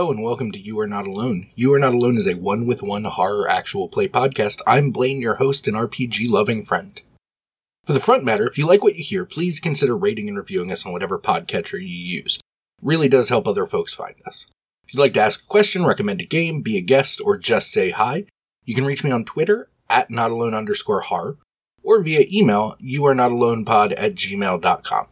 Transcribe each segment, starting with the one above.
Hello and welcome to You Are Not Alone. You Are Not Alone is a one with one horror actual play podcast. I'm Blaine, your host and RPG loving friend. For the front matter, if you like what you hear, please consider rating and reviewing us on whatever podcatcher you use. It really does help other folks find us. If you'd like to ask a question, recommend a game, be a guest, or just say hi, you can reach me on Twitter at notalone underscore horror or via email youarenotalonepod at gmail.com.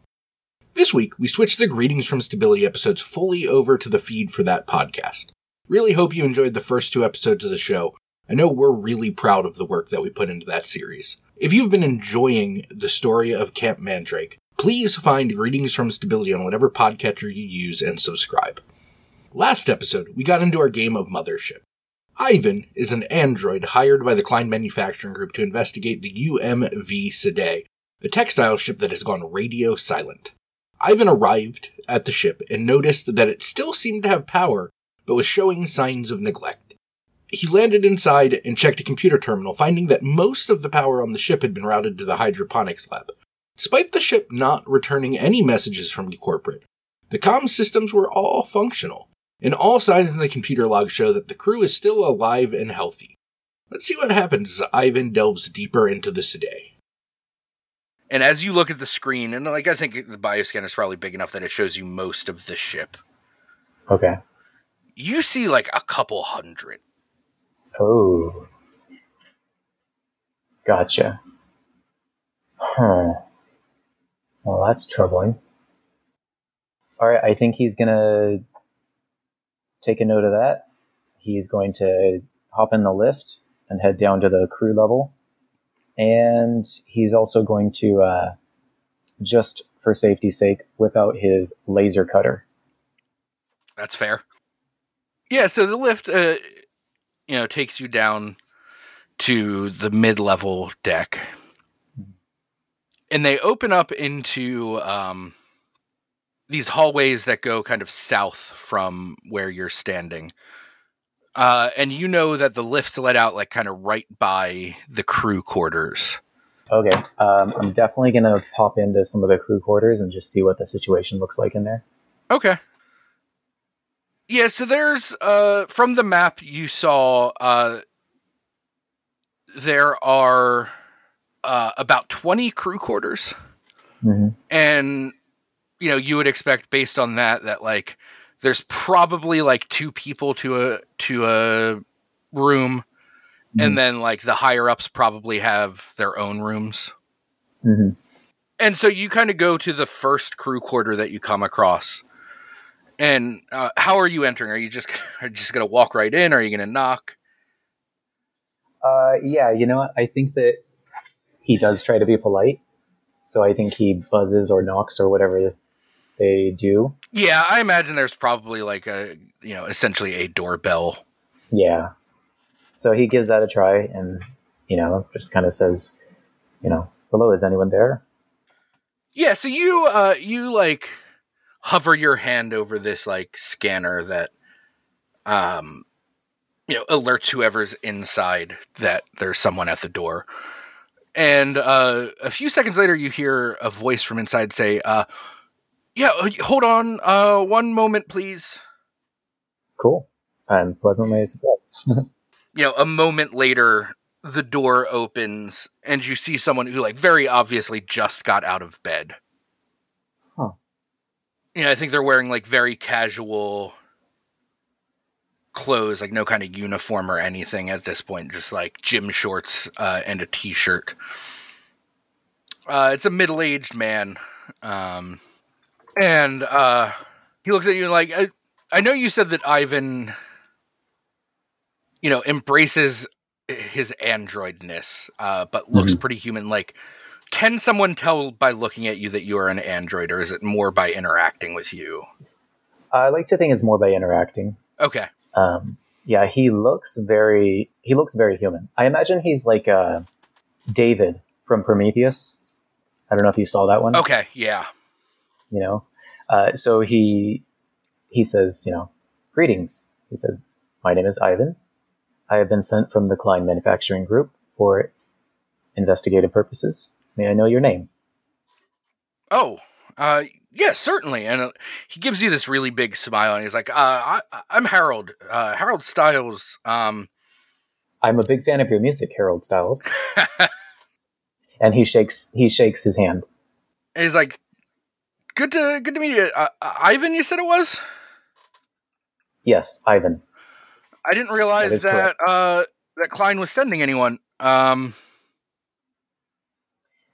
This week, we switched the Greetings from Stability episodes fully over to the feed for that podcast. Really hope you enjoyed the first two episodes of the show. I know we're really proud of the work that we put into that series. If you've been enjoying the story of Camp Mandrake, please find Greetings from Stability on whatever podcatcher you use and subscribe. Last episode, we got into our game of Mothership. Ivan is an android hired by the Klein Manufacturing Group to investigate the UMV Sidae, a textile ship that has gone radio silent. Ivan arrived at the ship and noticed that it still seemed to have power, but was showing signs of neglect. He landed inside and checked a computer terminal, finding that most of the power on the ship had been routed to the hydroponics lab. Despite the ship not returning any messages from the corporate, the comm systems were all functional, and all signs in the computer log show that the crew is still alive and healthy. Let's see what happens as Ivan delves deeper into the Sidae. And as you look at the screen, and like I think the bioscanner is probably big enough that it shows you most of the ship, Okay. you see like a couple hundred. Oh. Gotcha. Huh. Well, that's troubling. All right, I think he's gonna take a note of that. He's going to hop in the lift and head down to the crew level. And he's also going to, uh, just for safety's sake, whip out his laser cutter. That's fair. Yeah, so the lift, uh, you know, takes you down to the mid-level deck, and they open up into um, these hallways that go kind of south from where you're standing. Uh, and you know that the lift's let out like kind of right by the crew quarters. Okay, um, I'm definitely gonna pop into some of the crew quarters and just see what the situation looks like in there. Okay. Yeah, so there's uh from the map you saw uh there are uh about 20 crew quarters hmm and you know you would expect based on that that like there's probably like two people to a to a room and then like the higher ups probably have their own rooms hmm and so you kind of go to the first crew quarter that you come across. And uh, how are you entering? Are you just are you just gonna walk right in? Are you gonna knock? Uh, yeah, you know what? I think that he does try to be polite, so I think he buzzes or knocks or whatever they do. Yeah, I imagine there's probably like a you know essentially a doorbell. Yeah. So he gives that a try and, you know, just kind of says, you know, hello, is anyone there? Yeah, so you uh you like hover your hand over this like scanner that um you know alerts whoever's inside that there's someone at the door. And uh a few seconds later you hear a voice from inside say uh yeah, uh, hold on uh one moment please. Cool. I'm pleasantly surprised. You know, a moment later the door opens and you see someone who like very obviously just got out of bed. Huh. Yeah, I think they're wearing like very casual clothes, like no kind of uniform or anything at this point, just like gym shorts uh, and a t-shirt. Uh, it's a middle-aged man, um, and uh, he looks at you like, I, I know you said that Ivan, you know, embraces his androidness, uh, but looks pretty human. Like, can someone tell by looking at you that you are an android, or is it more by interacting with you? I like to think it's more by interacting. Okay. Um, yeah, he looks very he looks very human. I imagine he's like uh, David from Prometheus. I don't know if you saw that one. Okay. Yeah. You know uh, so he he says you know greetings he says my name is ivan i have been sent from the klein manufacturing group for investigative purposes may i know your name Oh, uh, Yeah, certainly. And uh, he gives you this really big smile, and he's like, uh, I, "I'm Harold, uh, Harold Styles. Um, I'm a big fan of your music, Harold Styles." and he shakes he shakes his hand. he's like, "Good to good to meet you, uh, Ivan." You said it was. Yes, Ivan. I didn't realize That that uh, that Klein was sending anyone. Um,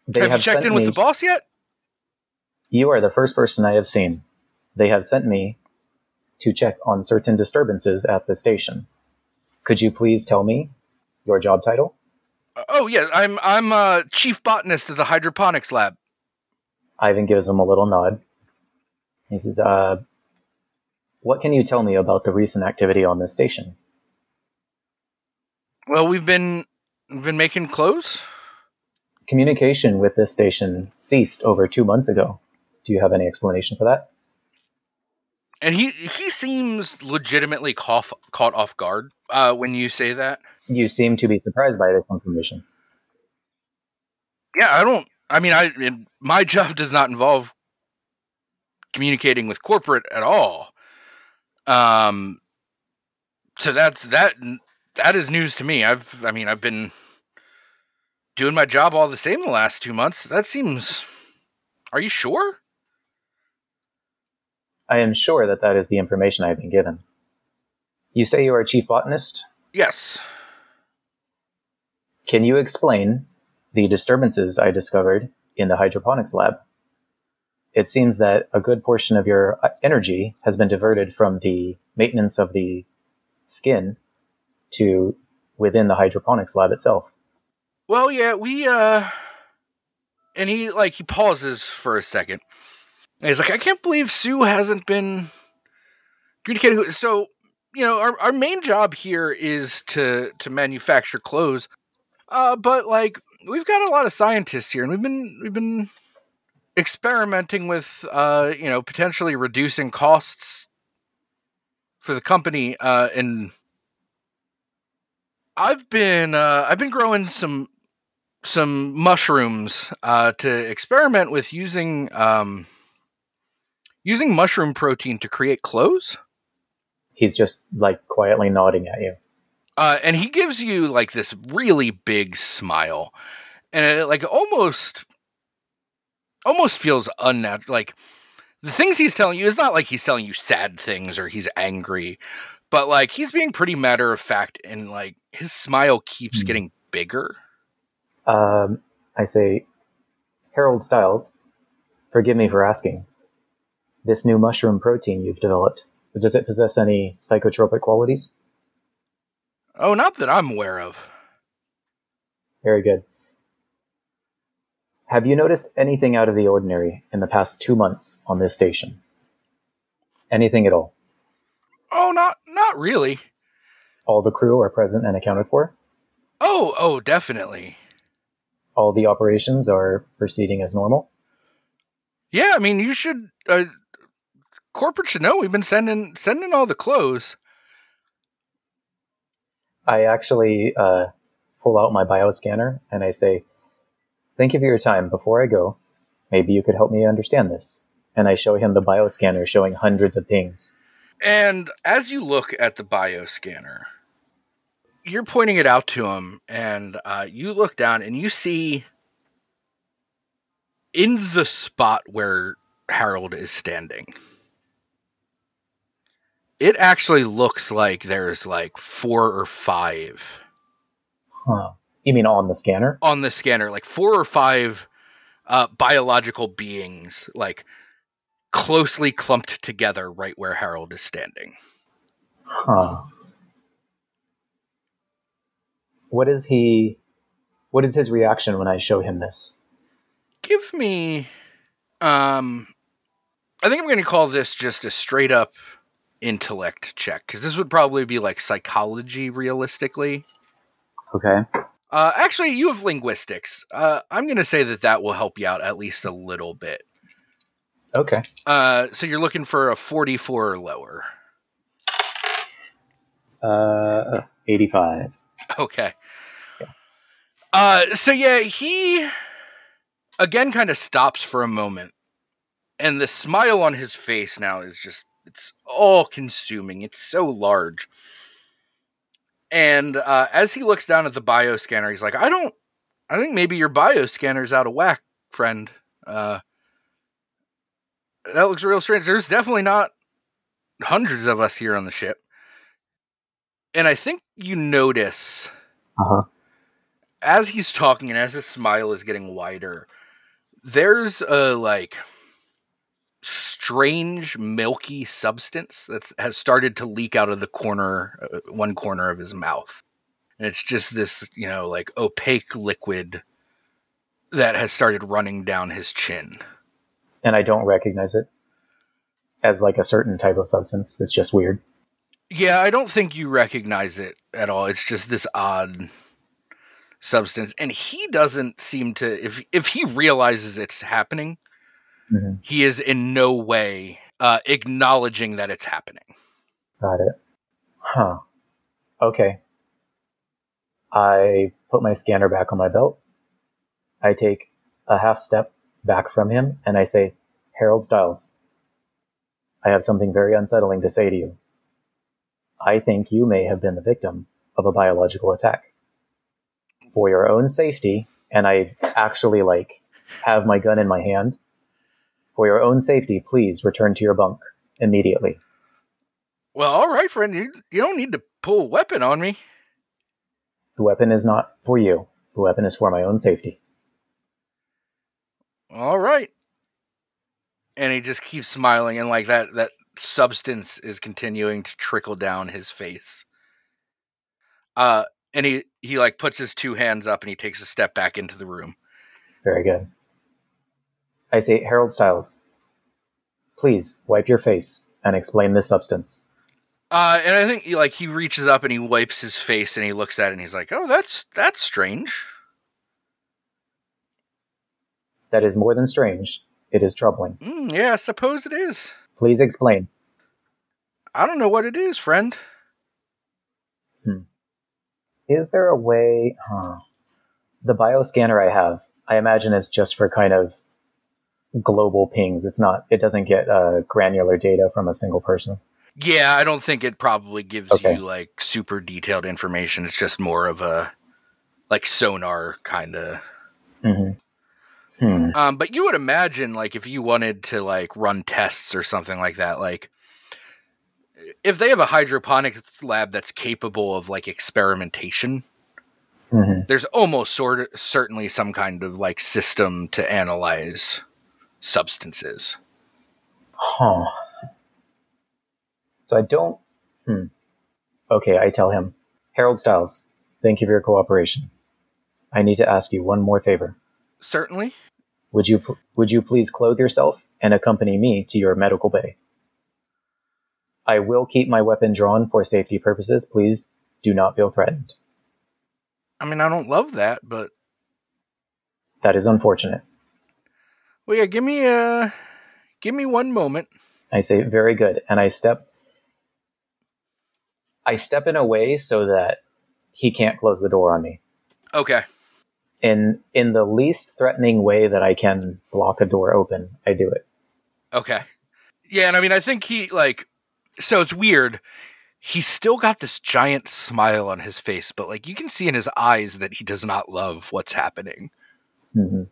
They have, have, you checked in with me- the boss yet? You are the first person I have seen. They have sent me to check on certain disturbances at the station. Could you please tell me your job title? Uh, Oh yeah, I'm I'm uh, chief botanist of the hydroponics lab. Ivan gives him a little nod. He says, uh, What can you tell me about the recent activity on this station? Well, we've been we've been making clothes. Communication with this station ceased over two months ago. Do you have any explanation for that? And he he seems legitimately cough, caught off guard uh, when you say that. You seem to be surprised by this information. Yeah, I don't. I mean, I my job does not involve communicating with corporate at all. Um, so that's that. That is news to me. I've. I mean, I've been doing my job all the same the last two months. That seems. Are you sure? I am sure that that is the information I have been given. You say you are a chief botanist? Yes. Can you explain the disturbances I discovered in the hydroponics lab? It seems that a good portion of your uh, energy has been diverted from the maintenance of the skin to within the hydroponics lab itself. Well, yeah, we uh and he like he pauses for a second. And he's like, I can't believe Sue hasn't been communicating. with-" So, you know, our, our main job here is to to manufacture clothes. Uh, but like we've got a lot of scientists here, and we've been we've been experimenting with uh, you know, potentially reducing costs for the company. Uh, and I've been uh, I've been growing some some mushrooms uh, to experiment with using um, using mushroom protein to create clothes. He's just like quietly nodding at you. Uh, and he gives you like this really big smile, and it like almost almost feels unnatural. Like the things he's telling you is not like he's telling you sad things or he's angry, but like he's being pretty matter of fact, and like his smile keeps Hmm. getting bigger. Um, I say, Harold Styles, forgive me for asking. This new mushroom protein you've developed, does it possess any psychotropic qualities? Oh, not that I'm aware of. Very good. Have you noticed anything out of the ordinary in the past two months on this station? Anything at all? Oh, not not really. All the crew are present and accounted for? Oh, oh, definitely. All the operations are proceeding as normal? Yeah, I mean, you should. Uh, corporate should know we've been sending sending all the clothes. I actually uh, pull out my bioscanner and I say, Thank you for your time. Before I go, maybe you could help me understand this. And I show him the bioscanner showing hundreds of pings. And as you look at the bioscanner, you're pointing it out to him, and uh, you look down and you see in the spot where Harold is standing. It actually looks like there's like four or five Huh. You mean on the scanner? on the scanner, like four or five uh, biological beings, like closely clumped together right where Harold is standing. Huh. What is he. What is his reaction when I show him this? Give me, um, I think I'm going to call this just a straight up intellect check because this would probably be like psychology realistically. Okay. Uh, actually, you have linguistics. Uh, I'm going to say that that will help you out at least a little bit. Okay. Uh, so you're looking for a 44 or lower. Uh, 85. Okay. Uh, so yeah, he again kind of stops for a moment, And the smile on his face now is just, it's all consuming. It's so large. And uh, as he looks down at the bioscanner, he's like, I don't, I think maybe your bioscanner's out of whack, friend. Uh, that looks real strange. There's definitely not hundreds of us here on the ship. And I think you notice Uh-huh. as he's talking and as his smile is getting wider, there's a like strange milky substance that has started to leak out of the corner uh, one corner of his mouth. And it's just this, you know, like opaque liquid that has started running down his chin. And I don't recognize it as like a certain type of substance. It's just weird. Yeah, I don't think you recognize it at all. It's just this odd substance and he doesn't seem to if if he realizes it's happening, Mhm. he is in no way uh acknowledging that it's happening. Got it. Huh. Okay. I put my scanner back on my belt. I take a half step back from him and I say, Harold Styles, I have something very unsettling to say to you. I think you may have been the victim of a biological attack. For your own safety, and I actually like have my gun in my hand. For your own safety, please return to your bunk immediately. Well, all right, friend, you, you don't need to pull a weapon on me. The weapon is not for you. The weapon is for my own safety. All right. And he just keeps smiling and like that that substance is continuing to trickle down his face. Uh and he he like puts his two hands up and he takes a step back into the room. Very good. I say, Harold Styles, please wipe your face and explain this substance. Uh and I think he, like he reaches up and he wipes his face and he looks at it and he's like, "Oh, that's that's strange." That is more than strange. It is troubling. Mm, yeah, I suppose it is. Please explain. I don't know what it is, friend. Hmm. Is there a way? Huh. The bioscanner I have, I imagine it's just for kind of global pings. It's not. It doesn't get uh, granular data from a single person. Yeah, I don't think it probably gives Okay. you like super detailed information. It's just more of a like sonar kind of hmm Hmm. Um, but you would imagine, like, if you wanted to like run tests or something like that, like if they have a hydroponics lab that's capable of like experimentation, hmm there's almost sort of certainly some kind of like system to analyze substances. Huh. So I don't. Hmm. Okay, I tell him, Harold Styles, thank you for your cooperation. I need to ask you one more favor. Certainly. Would you would you please clothe yourself and accompany me to your medical bay? I will keep my weapon drawn for safety purposes. Please do not feel threatened. I mean, I don't love that, but That is unfortunate. Well, yeah. Give me a give me one moment. I say, very good. And I step I step in a way so that he can't close the door on me. Okay. In in the least threatening way that I can block a door open, I do it. Okay. Yeah, and I mean, I think he like. So it's weird. He's still got this giant smile on his face, but like you can see in his eyes that he does not love what's happening. hmm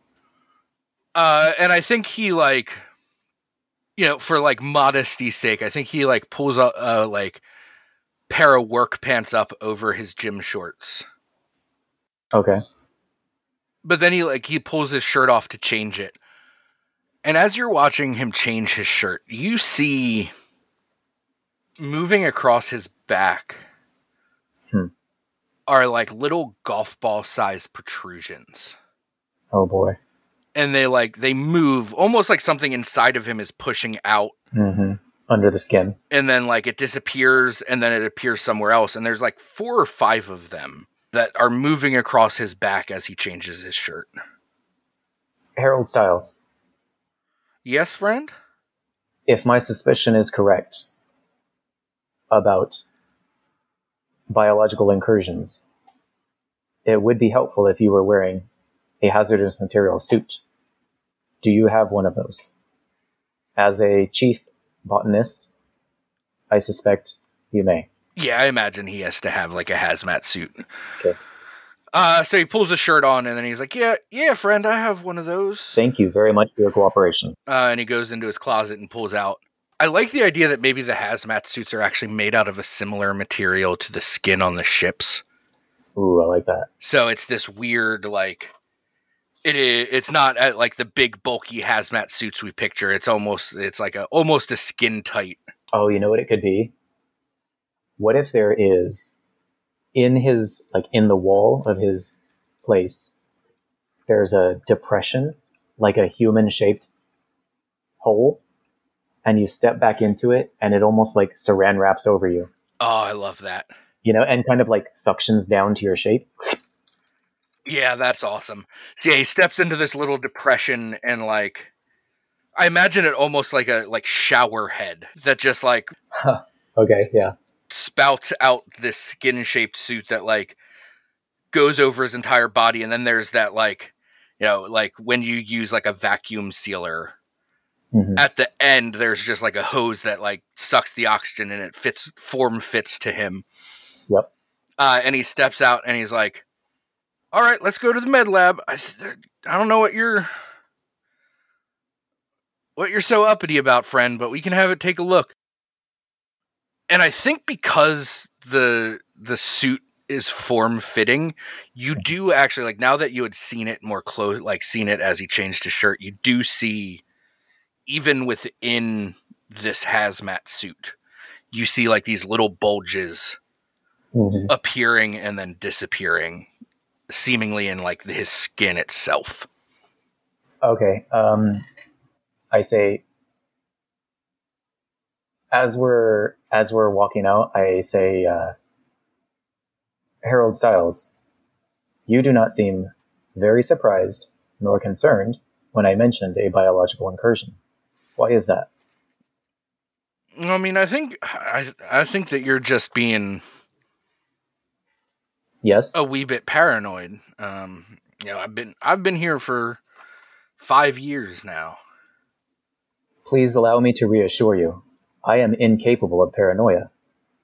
Uh, and I think he like, you know, for like modesty's sake, I think he like pulls a uh, like pair of work pants up over his gym shorts. Okay. but then he like he pulls his shirt off to change it and as you're watching him change his shirt you see moving across his back Hmm. are like little golf ball sized protrusions Oh boy. And they like they move almost like something inside of him is pushing out hmm Under the skin. and then like it disappears and then it appears somewhere else and there's like four or five of them that are moving across his back as he changes his shirt. Harold Styles, yes friend? If my suspicion is correct about biological incursions, it would be helpful if you were wearing a hazardous material suit. Do you have one of those? As a chief botanist, I suspect you may. Yeah, I imagine he has to have like a hazmat suit. Okay. Uh, so he pulls his shirt on and then he's like, "Yeah, yeah, friend, I have one of those." Thank you very much for your cooperation. Uh, and he goes into his closet and pulls out. I like the idea that maybe the hazmat suits are actually made out of a similar material to the skin on the ships. Ooh, I like that. So it's this weird like it is it's not uh, like the big bulky hazmat suits we picture. It's almost it's like a almost a skin tight. Oh, you know what it could be? What if there is in his like in the wall of his place there's a depression like a human shaped hole and you step back into it and it almost like saran wraps over you Oh, I love that. you know and kind of like suctions down to your shape Yeah, that's awesome. So yeah, he steps into this little depression and like I imagine it almost like a like shower head that just like okay yeah spouts out this skin shaped suit that like goes over his entire body and then there's that like you know like when you use like a vacuum sealer Mhm. at the end there's just like a hose that like sucks the oxygen and it fits form fits to him Yep. uh, and he steps out and he's like all right let's go to the med lab. I, I don't know what you're what you're so uppity about friend but we can have it take a look. And i think because the the suit is form fitting you do actually like now that you had seen it more close like seen it as he changed his shirt you do see even within this hazmat suit you see like these little bulges Mhm. appearing and then disappearing seemingly in like his skin itself Okay. Um, I say, as we're as we're walking out, I say, uh, Harold Styles, you do not seem very surprised nor concerned when I mentioned a biological incursion. Why is that? i mean i think i i think that you're just being Yes. a wee bit paranoid um you know i've been i've been here for 5 years now Please allow me to reassure you. I am incapable of paranoia.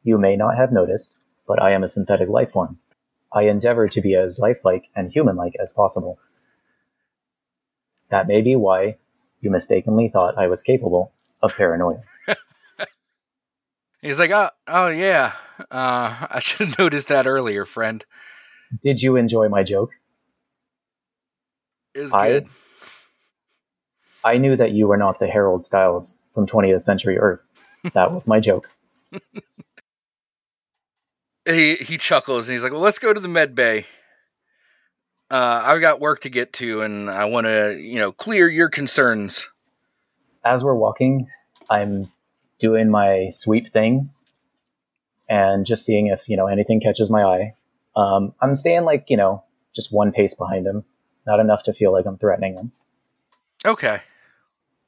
You may not have noticed, but I am a synthetic life form. I endeavor to be as lifelike and human-like as possible. That may be why you mistakenly thought I was capable of paranoia. He's like oh oh yeah uh i should have noticed that earlier friend Did you enjoy my joke? is I- good I knew that you were not the Harold Styles from 20th Century Earth. That was my joke. he he chuckles and he's like, "Well, let's go to the med bay. Uh, I've got work to get to, and I want to, you know, clear your concerns." as we're walking, I'm doing my sweep thing and just seeing if, you know, anything catches my eye. Um, I'm staying like, you know, just one pace behind him, not enough to feel like I'm threatening him. Okay.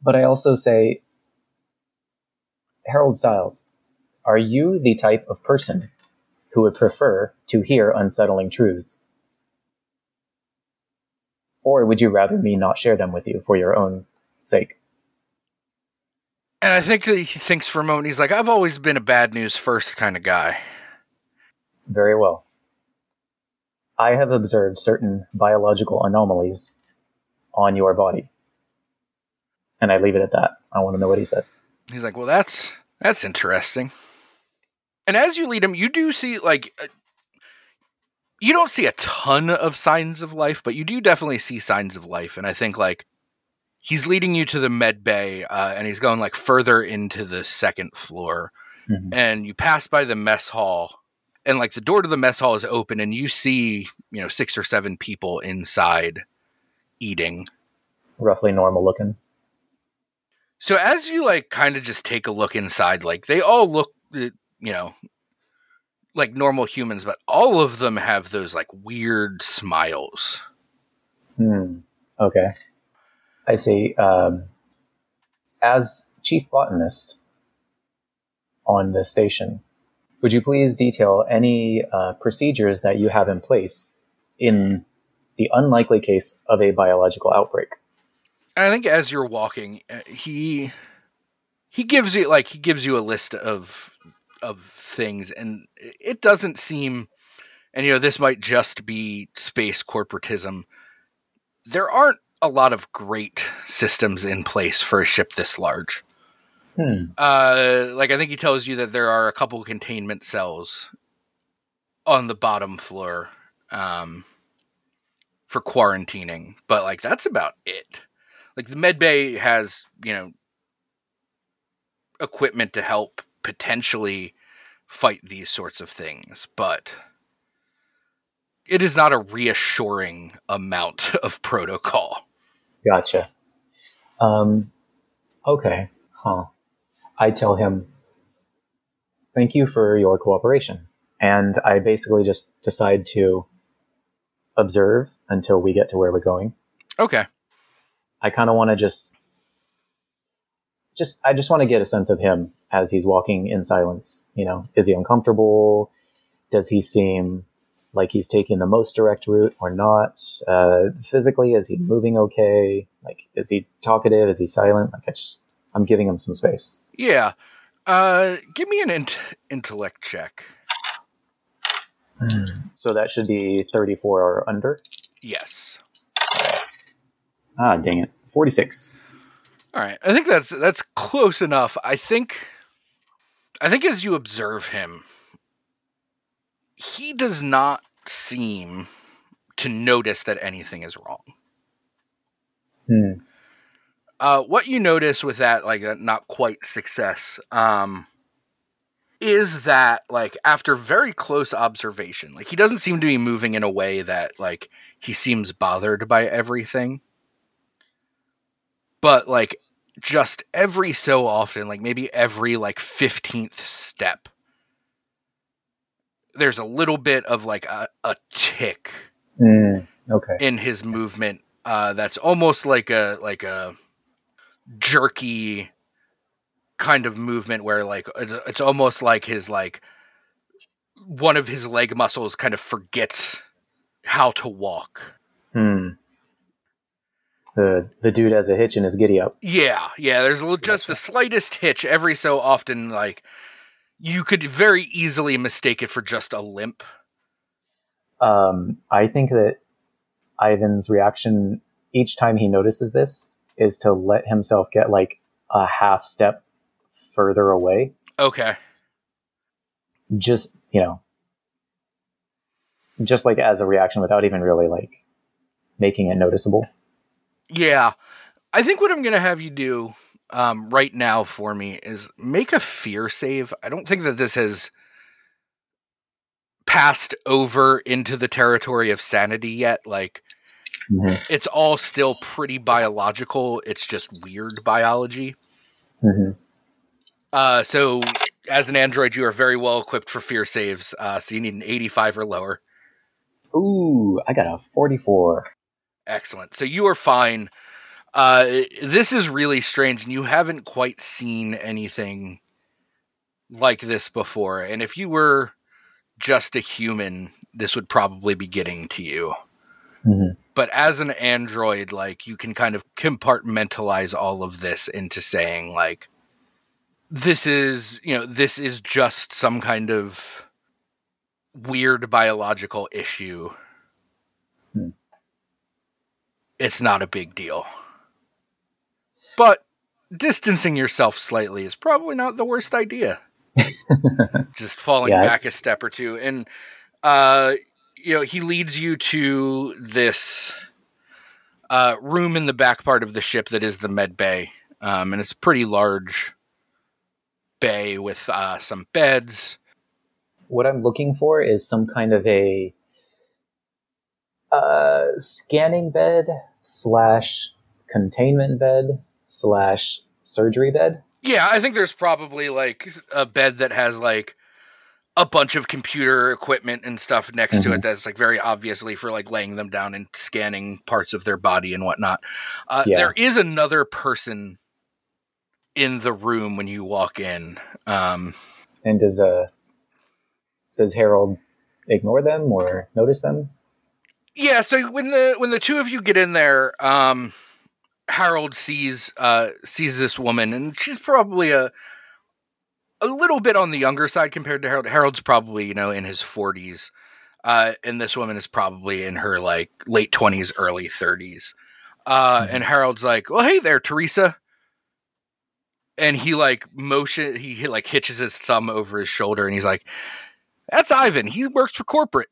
But I also say, Harold Styles, are you the type of person who would prefer to hear unsettling truths? Or would you rather me not share them with you for your own sake? And I think that he thinks for a moment. He's like, "I've always been a bad news first kind of guy." Very well. I have observed certain biological anomalies on your body. And I leave it at that. I want to know what he says. He's like, "Well, that's that's interesting." And as you lead him, you do see like uh, you don't see a ton of signs of life, but you do definitely see signs of life. And I think like he's leading you to the med bay, uh, and he's going like further into the second floor, Mhm. and you pass by the mess hall, and like the door to the mess hall is open, and you see you know six or seven people inside eating. Roughly normal looking. So as you like kind of just take a look inside, like they all look, uh, you know, like normal humans, but all of them have those like weird smiles. Hmm. Okay. I say, Um, as chief botanist on the station, would you please detail any uh, procedures that you have in place in the unlikely case of a biological outbreak? I think as you're walking, uh, he he gives you like he gives you a list of of things and it doesn't seem and you know this might just be space corporatism there aren't a lot of great systems in place for a ship this large Hmm. uh like i think he tells you that there are a couple containment cells on the bottom floor um for quarantining but like that's about it like the med bay has you know equipment to help potentially fight these sorts of things, but it is not a reassuring amount of protocol. Gotcha. Um, okay. Huh. I tell him, thank you for your cooperation. And I basically just decide to observe until we get to where we're going. Okay. I kind of want to just, just, I just want to get a sense of him as he's walking in silence. You know, is he uncomfortable? Does he seem like he's taking the most direct route or not? Uh, physically, is he moving okay? Like, is he talkative? Is he silent? Like, I just, I'm giving him some space. Yeah. Uh give me an int- intellect check. So that should be 34 or under. Yes. Ah, dang it. 46. All right. I think that's that's close enough. I think I think as you observe him, he does not seem to notice that anything is wrong. Hmm. Uh, what you notice with that, like that not quite success, um, is that like after very close observation, like he doesn't seem to be moving in a way that like he seems bothered by everything. But like just every so often, like maybe every like 15th step, there's a little bit of like a, a tick Hmm. Okay. in his movement uh that's almost like a like a jerky kind of movement where like it's almost like his like one of his leg muscles kind of forgets how to walk Hmm. The the dude has a hitch in his giddy up. yeah yeah there's just the slightest hitch every so often like you could very easily mistake it for just a limp Um, I think that Ivan's reaction each time he notices this is to let himself get like a half step further away. okay Just, you know, just like as a reaction without even really like making it noticeable. Yeah. I think what I'm going to have you do um, right now for me is make a fear save. I don't think that this has passed over into the territory of sanity yet. Like, Mhm. it's all still pretty biological, it's just weird biology. Mhm. Uh, so, as an android, you are very well equipped for fear saves. Uh, so, you need an 85 or lower. Ooh, I got a 44. Excellent. So you are fine. Uh, this is really strange, and you haven't quite seen anything like this before. And if you were just a human, this would probably be getting to you. Mhm. But as an android, like you can kind of compartmentalize all of this into saying, like, this is, you know, this is just some kind of weird biological issue it's not a big deal. But distancing yourself slightly is probably not the worst idea. Just falling Yeah. back a step or two. And uh you know, he leads you to this uh room in the back part of the ship that is the med bay. Um and it's a pretty large bay with uh some beds. what I'm looking for is some kind of a uh, scanning bed slash containment bed slash surgery bed. Yeah, I think there's probably like a bed that has like a bunch of computer equipment and stuff next to it that's like very obviously for like laying them down and scanning parts of their body and whatnot. Uh, Yeah. There is another person in the room when you walk in. Um, And does uh does Harold ignore them or notice them? yeah, so when the when the two of you get in there, um, Harold sees uh, sees this woman, and she's probably a a little bit on the younger side compared to Harold. Harold's probably you know in his forties, uh, and this woman is probably in her like late twenties, early thirties. Uh, Mhm. And Harold's like, "Well, hey there, Teresa." And he like motion, he, he like hitches his thumb over his shoulder, and he's like, "That's Ivan. He works for corporate."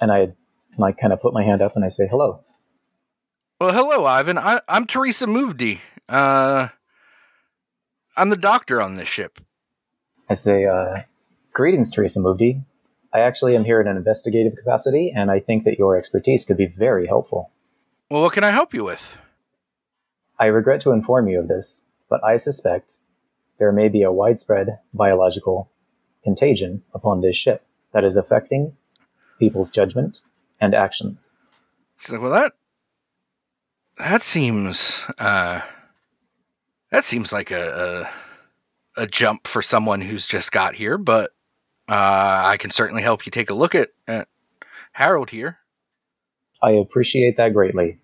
And I like kind of put my hand up and I say hello. Well, hello, Ivan. I, I'm Teresa Movdi. Uh, I'm the doctor on this ship. I say, uh, greetings, Teresa Movdi. I actually am here in an investigative capacity, and I think that your expertise could be very helpful. Well, what can I help you with? I regret to inform you of this, but I suspect there may be a widespread biological contagion upon this ship that is affecting people's judgment and actions. She's like, well, that that seems uh, that seems like a, a a jump for someone who's just got here, but uh, I can certainly help you take a look at, at Harold here. I appreciate that greatly.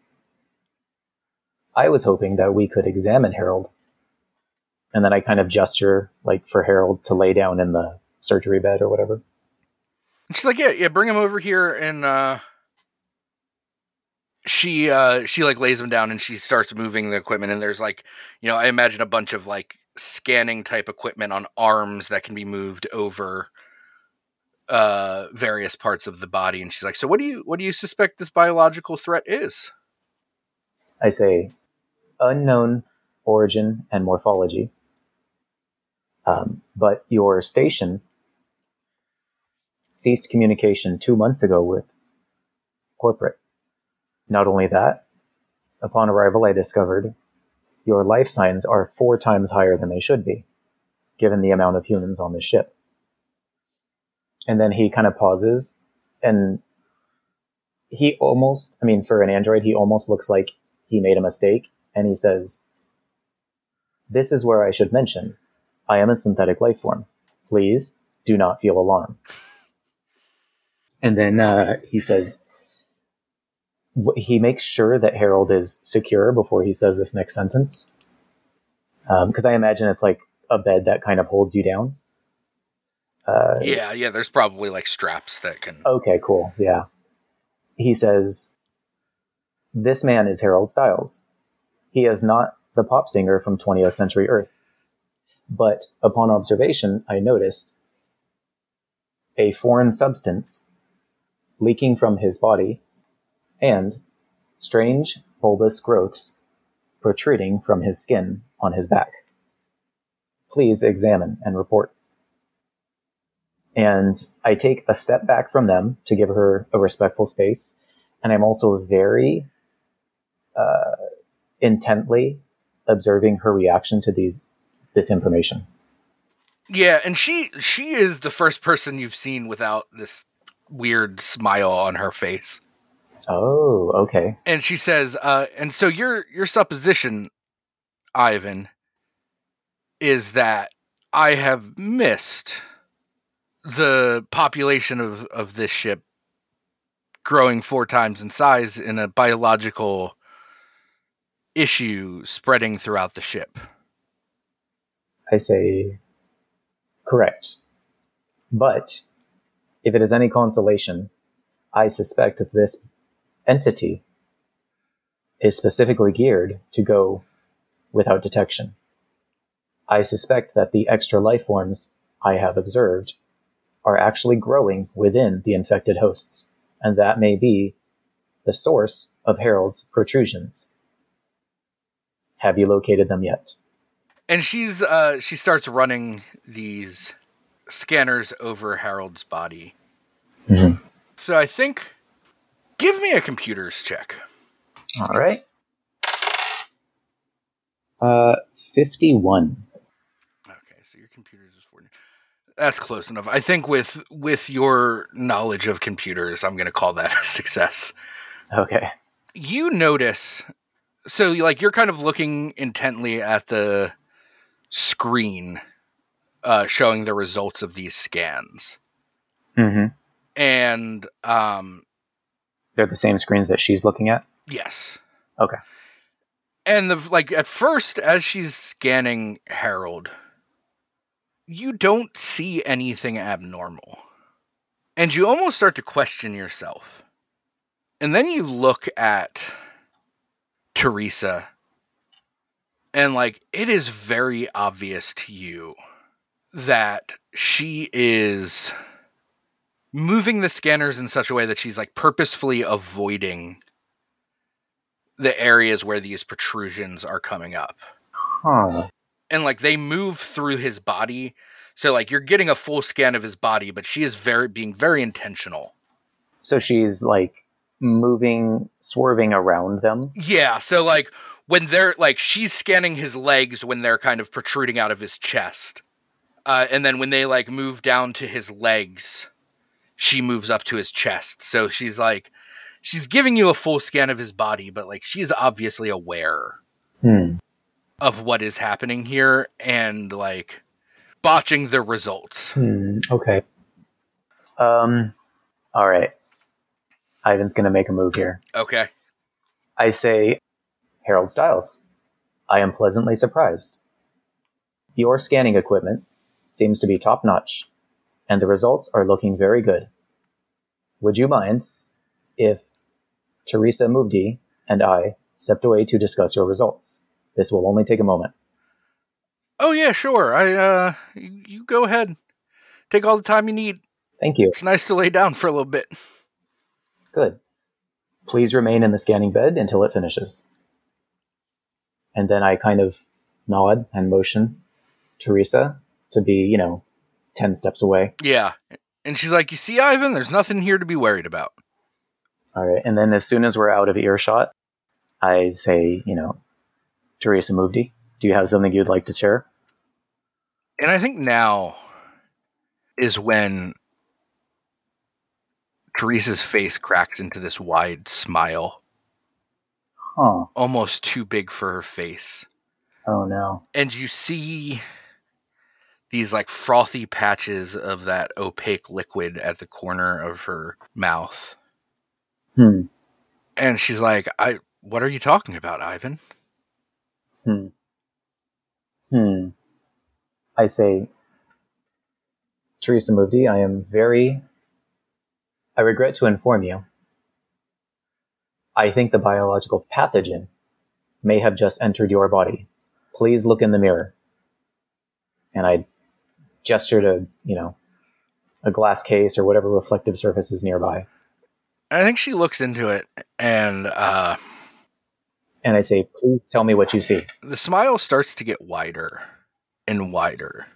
I was hoping that we could examine Harold. And then I kind of gesture, like, for Harold to lay down in the surgery bed or whatever. She's like, yeah, yeah, bring him over here, and uh, she uh, she like lays him down, and she starts moving the equipment, and there's like, you know, I imagine a bunch of like scanning type equipment on arms that can be moved over uh various parts of the body and she's like so what do you what do you suspect this biological threat is I say, unknown origin and morphology. Um, but your station ceased communication two months ago with corporate. Not only that, upon arrival, I discovered your life signs are four times higher than they should be, given the amount of humans on the ship. And then he kind of pauses and he almost, I mean, for an android, he almost looks like he made a mistake. And he says, This is where I should mention I am a synthetic life form. Please do not feel alarmed. And then uh, he says, he makes sure that Harold is secure before he says this next sentence. Because I imagine it's like a bed that kind of holds you down. Uh, yeah yeah there's probably like straps that can Okay, cool. Yeah. He says, This man is Harold Styles. He is not the pop singer from 20th Century Earth. But upon observation, I noticed a foreign substance leaking from his body and strange bulbous growths protruding from his skin on his back. Please examine and report. And I take a step back from them to give her a respectful space. And I'm also very uh, intently observing her reaction to these this information. yeah and she she is the first person you've seen without this weird smile on her face Oh, okay. and she says uh and so your your supposition ivan is that i have missed the population of of this ship growing four times in size in a biological issue spreading throughout the ship I say correct. But if it is any consolation, I suspect that this entity is specifically geared to go without detection. I suspect that the extra life forms I have observed are actually growing within the infected hosts, and that may be the source of Harold's protrusions. Have you located them yet? and she's uh she starts running these scanners over harold's body Mhm. so i think give me a computers check All right. Uh, 51. okay so your computers is 40 that's close enough i think with with your knowledge of computers i'm going to call that a success Okay. you notice so like you're kind of looking intently at the screen uh showing the results of these scans Mm-hmm. and um They're the same screens that she's looking at. Yes. Okay. And the like at first, as she's scanning Harold, you don't see anything abnormal. And you almost start to question yourself. And then you look at Teresa, and like it is very obvious to you that she is moving the scanners in such a way that she's like purposefully avoiding the areas where these protrusions are coming up. Huh. And like they move through his body. So like you're getting a full scan of his body, but she is very being very intentional. So she's like moving, swerving around them. Yeah, so like when they're like she's scanning his legs when they're kind of protruding out of his chest. Uh, and then when they like move down to his legs, she moves up to his chest. So she's like she's giving you a full scan of his body, but like she's obviously aware Hmm. of what is happening here and like botching the results. Hmm. Okay. Um. All right. Ivan's gonna make a move here. Okay. I say, Harold Styles, I am pleasantly surprised. Your scanning equipment seems to be top notch, and the results are looking very good. Would you mind if Teresa Muvdi and I stepped away to discuss your results? This will only take a moment. Oh yeah, sure. I uh you, you go ahead. Take all the time you need. Thank you. It's nice to lay down for a little bit. Good. Please remain in the scanning bed until it finishes. And then I kind of nod and motion Teresa to be, you know, 10 steps away. Yeah. And she's like, "You see, Ivan, there's nothing here to be worried about." All right. And then as soon as we're out of earshot, I say, you know, Teresa Muvdi, do you have something you'd like to share? And I think now is when Teresa's face cracks into this wide smile, Huh. almost too big for her face. Oh no. And you see these like frothy patches of that opaque liquid at the corner of her mouth. Hmm. And she's like, "I what are you talking about, Ivan?" Hmm. Hmm. I say, Teresa Muvdi, I am very. I regret to inform you. I think the biological pathogen may have just entered your body. Please look in the mirror. And I gesture to, you know, a glass case or whatever reflective surface is nearby. I think she looks into it and uh And I say, please tell me what you see. the smile starts to get wider and wider.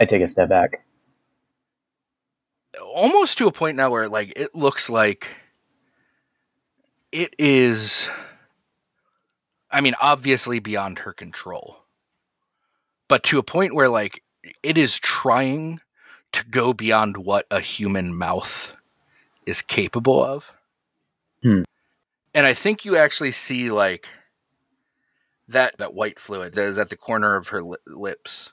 I take a step back. almost to a point now where like it looks like it is I mean obviously beyond her control. But to a point where like it is trying to go beyond what a human mouth is capable of. Hmm. And I think you actually see like that that white fluid that is at the corner of her li- lips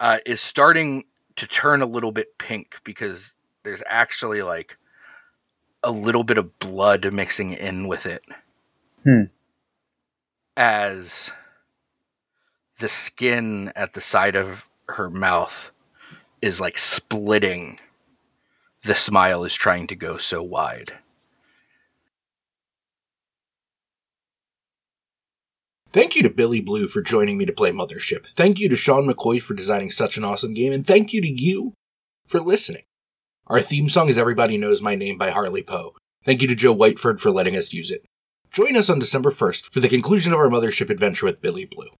uh, is starting to turn a little bit pink because there's actually like a little bit of blood mixing in with it. Hmm. As the skin at the side of her mouth is like splitting. The smile is trying to go so wide. Thank you to Billy Blue for joining me to play Mothership. Thank you to Sean McCoy for designing such an awesome game, and thank you to you for listening. Our theme song is Everybody Knows My Name by Harley Poe. Thank you to Joe Whiteford for letting us use it. Join us on December 1st for the conclusion of our Mothership adventure with Billy Blue.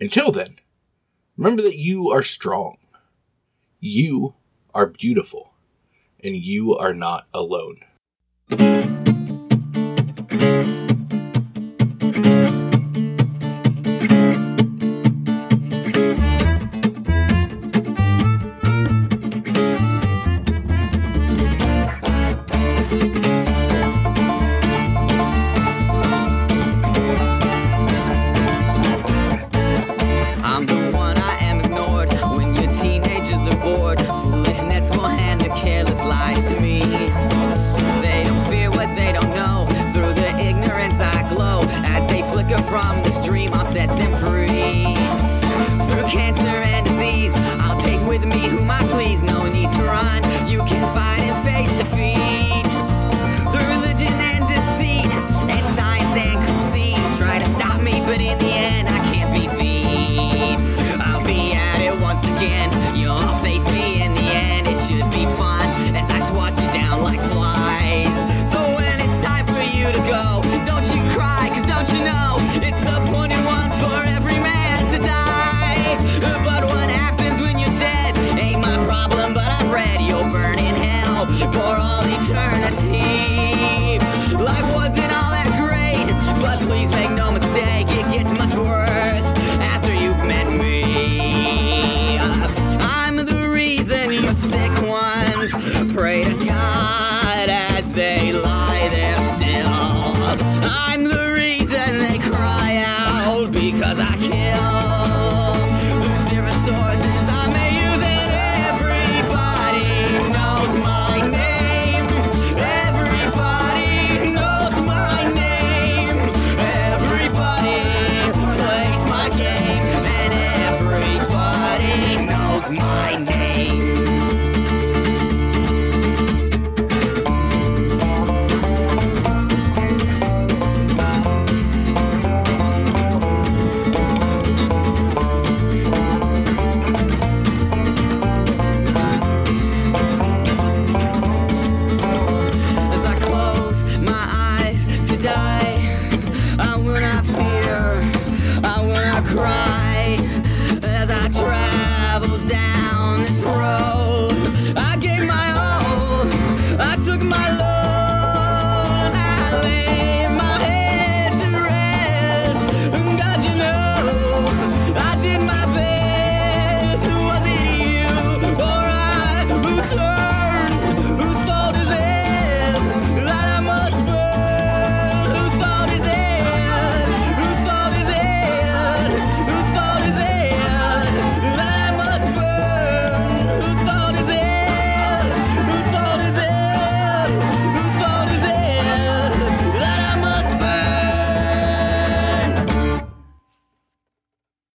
Until then, remember that you are strong, you are beautiful, and you are not alone.